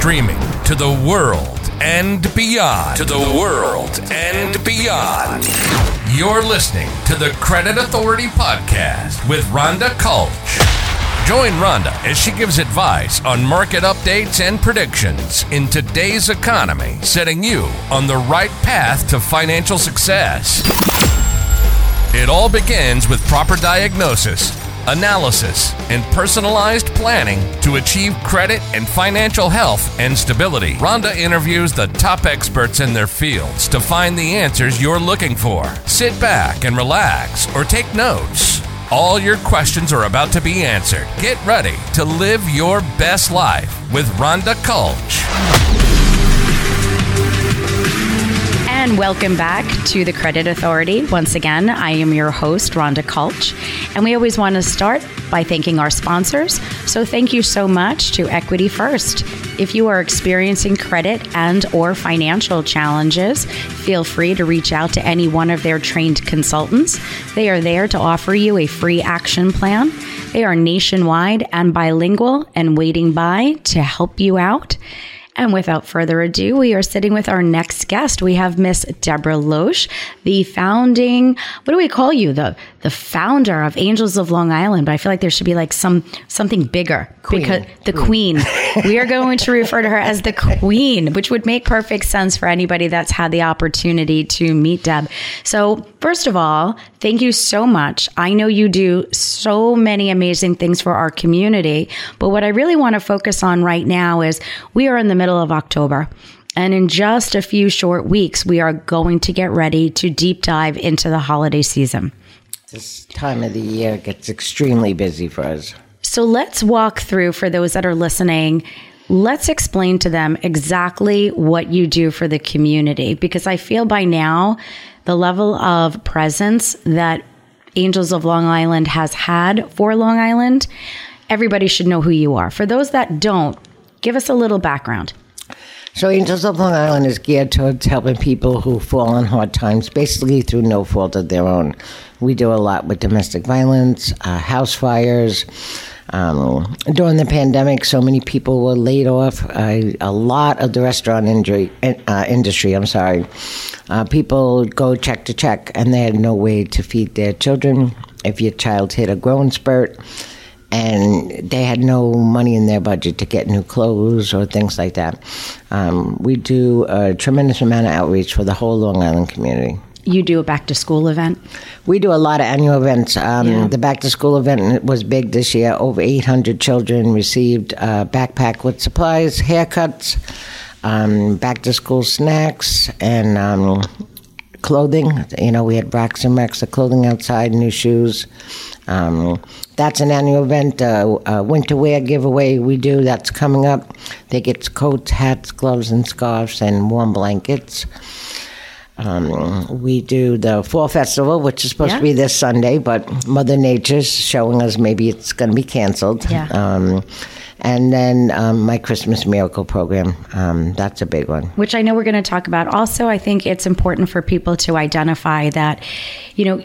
Streaming to the world and beyond. To the world and beyond. You're listening to the Credit Authority Podcast with Rhonda Kulch. Join Rhonda as she gives advice on market updates and predictions in today's economy, setting you on the right path to financial success. It all begins with proper diagnosis, analysis, and personalized planning to achieve credit and financial health and stability. Rhonda interviews the top experts in their fields to find the answers you're looking for. Sit back and relax or take notes. All your questions are about to be answered. Get ready to live your best life with Rhonda Kulch. And welcome back to the Credit Authority. Once again, I am your host, Rhonda Kulch. And we always want to start by thanking our sponsors. So thank you so much to Equity First. If you are experiencing credit and or financial challenges, feel free to reach out to any one of their trained consultants. They are there to offer you a free action plan. They are nationwide and bilingual and waiting by to help you out. And without further ado, we are sitting with our next guest. We have Miss Deborah Loesch, the founding, what do we call you? The the founder of Angels of Long Island. But I feel like there should be like some something bigger Queen. because the queen. we are going to refer to her as the queen, which would make perfect sense for anybody that's had the opportunity to meet Deb. So, first of all, thank you so much. I know you do so many amazing things for our community, but what I really want to focus on right now is we are in the middle of October. And in just a few short weeks, we are going to get ready to deep dive into the holiday season. This time of the year gets extremely busy for us. So let's walk through for those that are listening. Let's explain to them exactly what you do for the community because I feel by now the level of presence that Angels of Long Island has had for Long Island, everybody should know who you are. For those that don't, give us a little background. So, Angels of Long Island is geared towards helping people who fall on hard times, basically through no fault of their own. We do a lot with domestic violence, uh, house fires. Um, during the pandemic, so many people were laid off. Uh, a lot of the restaurant injury, uh, industry, I'm sorry, uh, people go check to check, and they had no way to feed their children. If your child hit a growing spurt, and they had no money in their budget to get new clothes or things like that. Um, we do a tremendous amount of outreach for the whole Long Island community. You do a back to school event? We do a lot of annual events. Um, Yeah. The back to school event was big this year. Over 800 children received a backpack with supplies, haircuts, um, back to school snacks, and um, clothing. You know, we had racks and racks of clothing outside, new shoes. Um, that's an annual event. Uh, uh, winter wear giveaway we do. That's coming up. They get coats, hats, gloves, and scarves, and warm blankets. Um, we do the Fall Festival, which is supposed Yeah. to be this Sunday, but Mother Nature's showing us maybe it's going to be canceled. Yeah. Um, and then um, my Christmas Miracle program. Um, that's a big one. which I know we're going to talk about. Also, I think it's important for people to identify that, you know,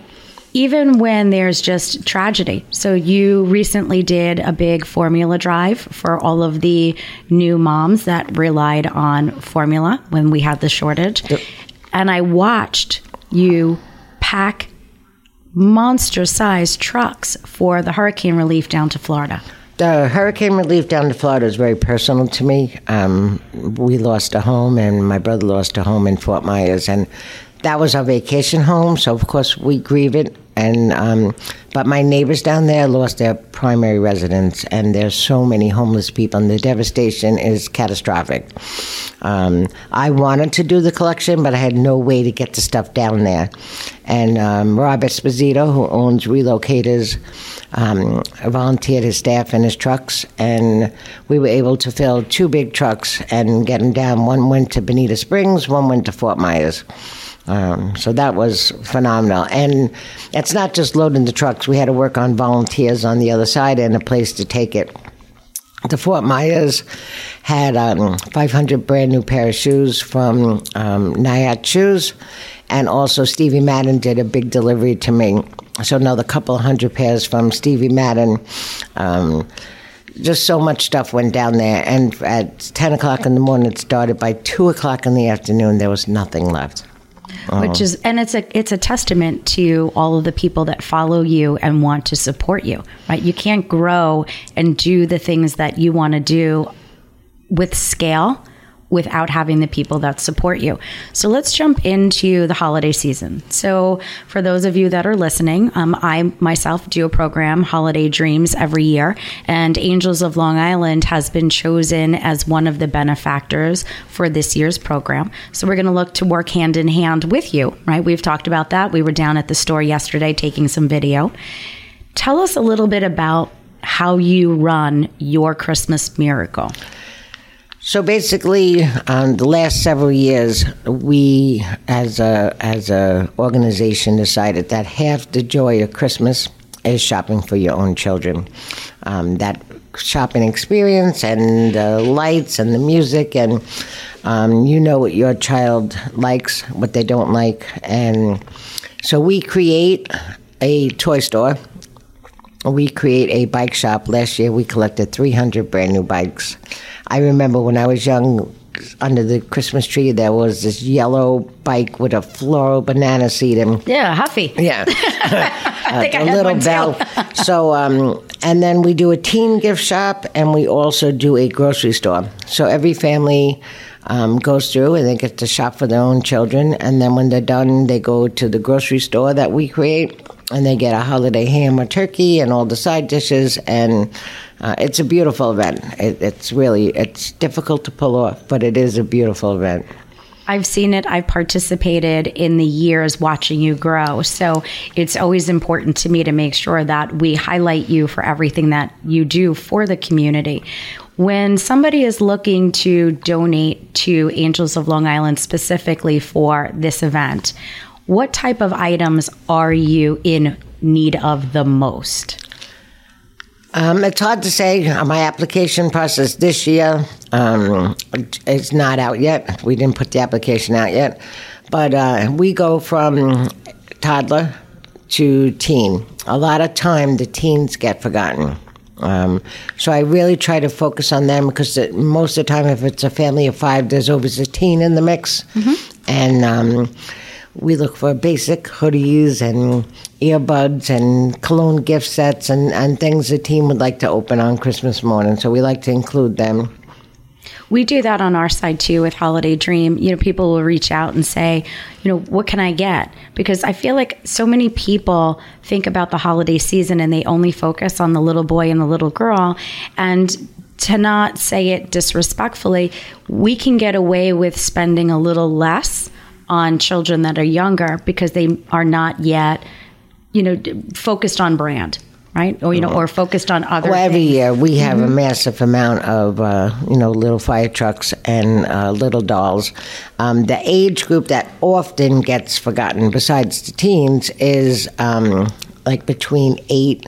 even when there's just tragedy. So, you recently did a big formula drive for all of the new moms that relied on formula when we had the shortage. And I watched you pack monster sized trucks for the hurricane relief down to Florida. The hurricane relief down to Florida is very personal to me. Um, we lost a home, and my brother lost a home in Fort Myers, and that was our vacation home. So of course we grieve it. And um, but my neighbors down there lost their primary residence, and there's so many homeless people, and the devastation is catastrophic. Um, I wanted to do the collection, but I had no way to get the stuff down there. And um, Rob Esposito, who owns Relocators, um, volunteered his staff and his trucks, and we were able to fill two big trucks and get them down. One went to Bonita Springs, one went to Fort Myers. Um, so that was phenomenal. And it's not just loading the trucks, we had to work on volunteers on the other side and a place to take it. The Fort Myers had um, 500 brand new pair of shoes from um, Shoes, and also Stevie Madden did a big delivery to me. So another couple hundred pairs from Stevie Madden. Um, just so much stuff went down there. And at 10 o'clock in the morning, it started. By 2 o'clock in the afternoon, there was nothing left. Which is and it's a it's a testament to all of the people that follow you and want to support you right? You can't grow and do the things that you want to do with scale without having the people that support you. So let's jump into the holiday season. So, for those of you that are listening, um, I myself do a program, Holiday Dreams, every year, and Angels of Long Island has been chosen as one of the benefactors for this year's program. So, we're going to look to work hand in hand with you, right? We've talked about that. We were down at the store yesterday taking some video. Tell us a little bit about how you run your Christmas miracle. So basically, um, the last several years, we as a as a organization decided that half the joy of Christmas is shopping for your own children. Um, that shopping experience and the lights and the music and um, you know what your child likes, what they don't like, and so we create a toy store. We create a bike shop. Last year, we collected 300 brand new bikes. I remember when I was young, under the Christmas tree, there was this yellow bike with a floral banana seat and Yeah, Huffy. yeah, I think I a little bell. so, um, and then we do a teen gift shop, and we also do a grocery store. So every family um, goes through and they get to shop for their own children, and then when they're done, they go to the grocery store that we create, and they get a holiday ham or turkey and all the side dishes, and uh, it's a beautiful event. It, it's really it's difficult to pull off, but it is a beautiful event. I've seen it. I've participated in the years watching you grow. So it's always important to me to make sure that we highlight you for everything that you do for the community. When somebody is looking to donate to Angels of Long Island specifically for this event, what type of items are you in need of the most? Um, it's hard to say. My application process this year um, is not out yet. We didn't put the application out yet, but uh, we go from toddler to teen. A lot of time, the teens get forgotten. Um, so I really try to focus on them because it, most of the time, if it's a family of five, there's always a teen in the mix, and um, we look for basic hoodies and earbuds and cologne gift sets and, and things the team would like to open on Christmas morning. So we like to include them. We do that on our side too with Holiday Dream. You know, people will reach out and say, you know, what can I get? Because I feel like so many people think about the holiday season and they only focus on the little boy and the little girl. And to not say it disrespectfully, we can get away with spending a little less on children that are younger because they are not yet, you know, focused on brand, right? Or, you know, or focused on other Well, every things. year we have a massive amount of, uh, you know, little fire trucks and uh, little dolls. Um, the age group that often gets forgotten, besides the teens, is um, like between 8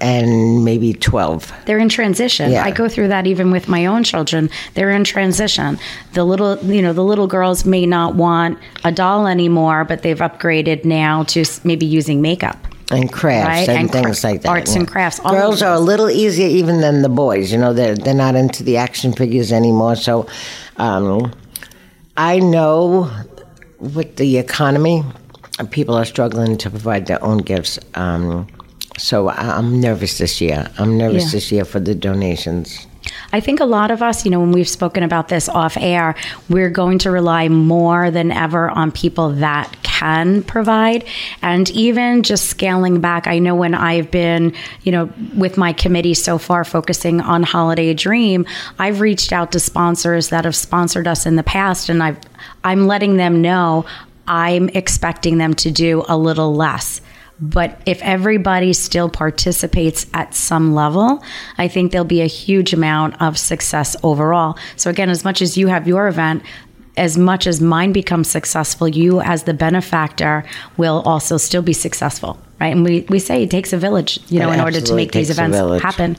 and maybe 12. They're in transition. Yeah. I go through that even with my own children. They're in transition. The little, you know, the little girls may not want a doll anymore, but they've upgraded now to maybe using makeup. and crafts Right, and, and cra- things like that. arts and crafts, all Girls are a little easier even than the boys. You know, they're they're not into the action figures anymore. So, um, I know with the economy, people are struggling to provide their own gifts. Um, so I'm nervous this year. I'm nervous Yeah. this year for the donations. I think a lot of us, you know, when we've spoken about this off air, we're going to rely more than ever on people that can provide. And even just scaling back, I know when I've been, you know, with my committee so far focusing on Holiday Dream, I've reached out to sponsors that have sponsored us in the past and I've I'm letting them know I'm expecting them to do a little less. But if everybody still participates at some level, I think there'll be a huge amount of success overall. So, again, as much as you have your event, as much as mine becomes successful, you as the benefactor will also still be successful, right? And we, we say it takes a village, you know, It in order to make these events happen.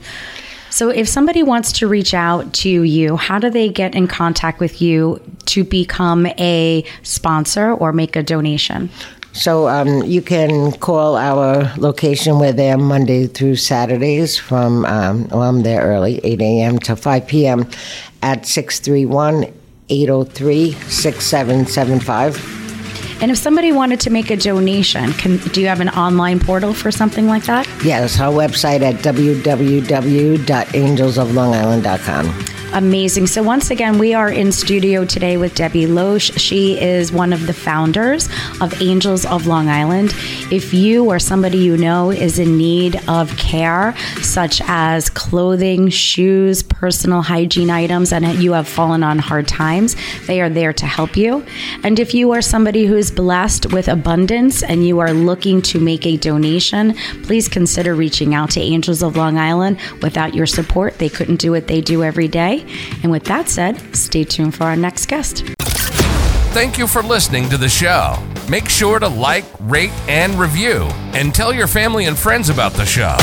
So, if somebody wants to reach out to you, how do they get in contact with you to become a sponsor or make a donation? So um, you can call our location. We're there Monday through Saturdays from, um, well, I'm there early, 8 a.m. to 5 p.m. at 631 803 6775. And if somebody wanted to make a donation, can, do you have an online portal for something like that? Yes, our website at www.angelsoflongisland.com. Amazing. So, once again, we are in studio today with Debbie Loesch. She is one of the founders of Angels of Long Island. If you or somebody you know is in need of care, such as clothing, shoes, personal hygiene items, and you have fallen on hard times, they are there to help you. And if you are somebody who is blessed with abundance and you are looking to make a donation, please consider reaching out to Angels of Long Island. Without your support, they couldn't do what they do every day. And with that said, stay tuned for our next guest. Thank you for listening to the show. Make sure to like, rate, and review, and tell your family and friends about the show.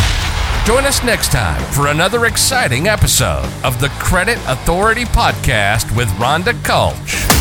Join us next time for another exciting episode of the Credit Authority Podcast with Rhonda Kulch.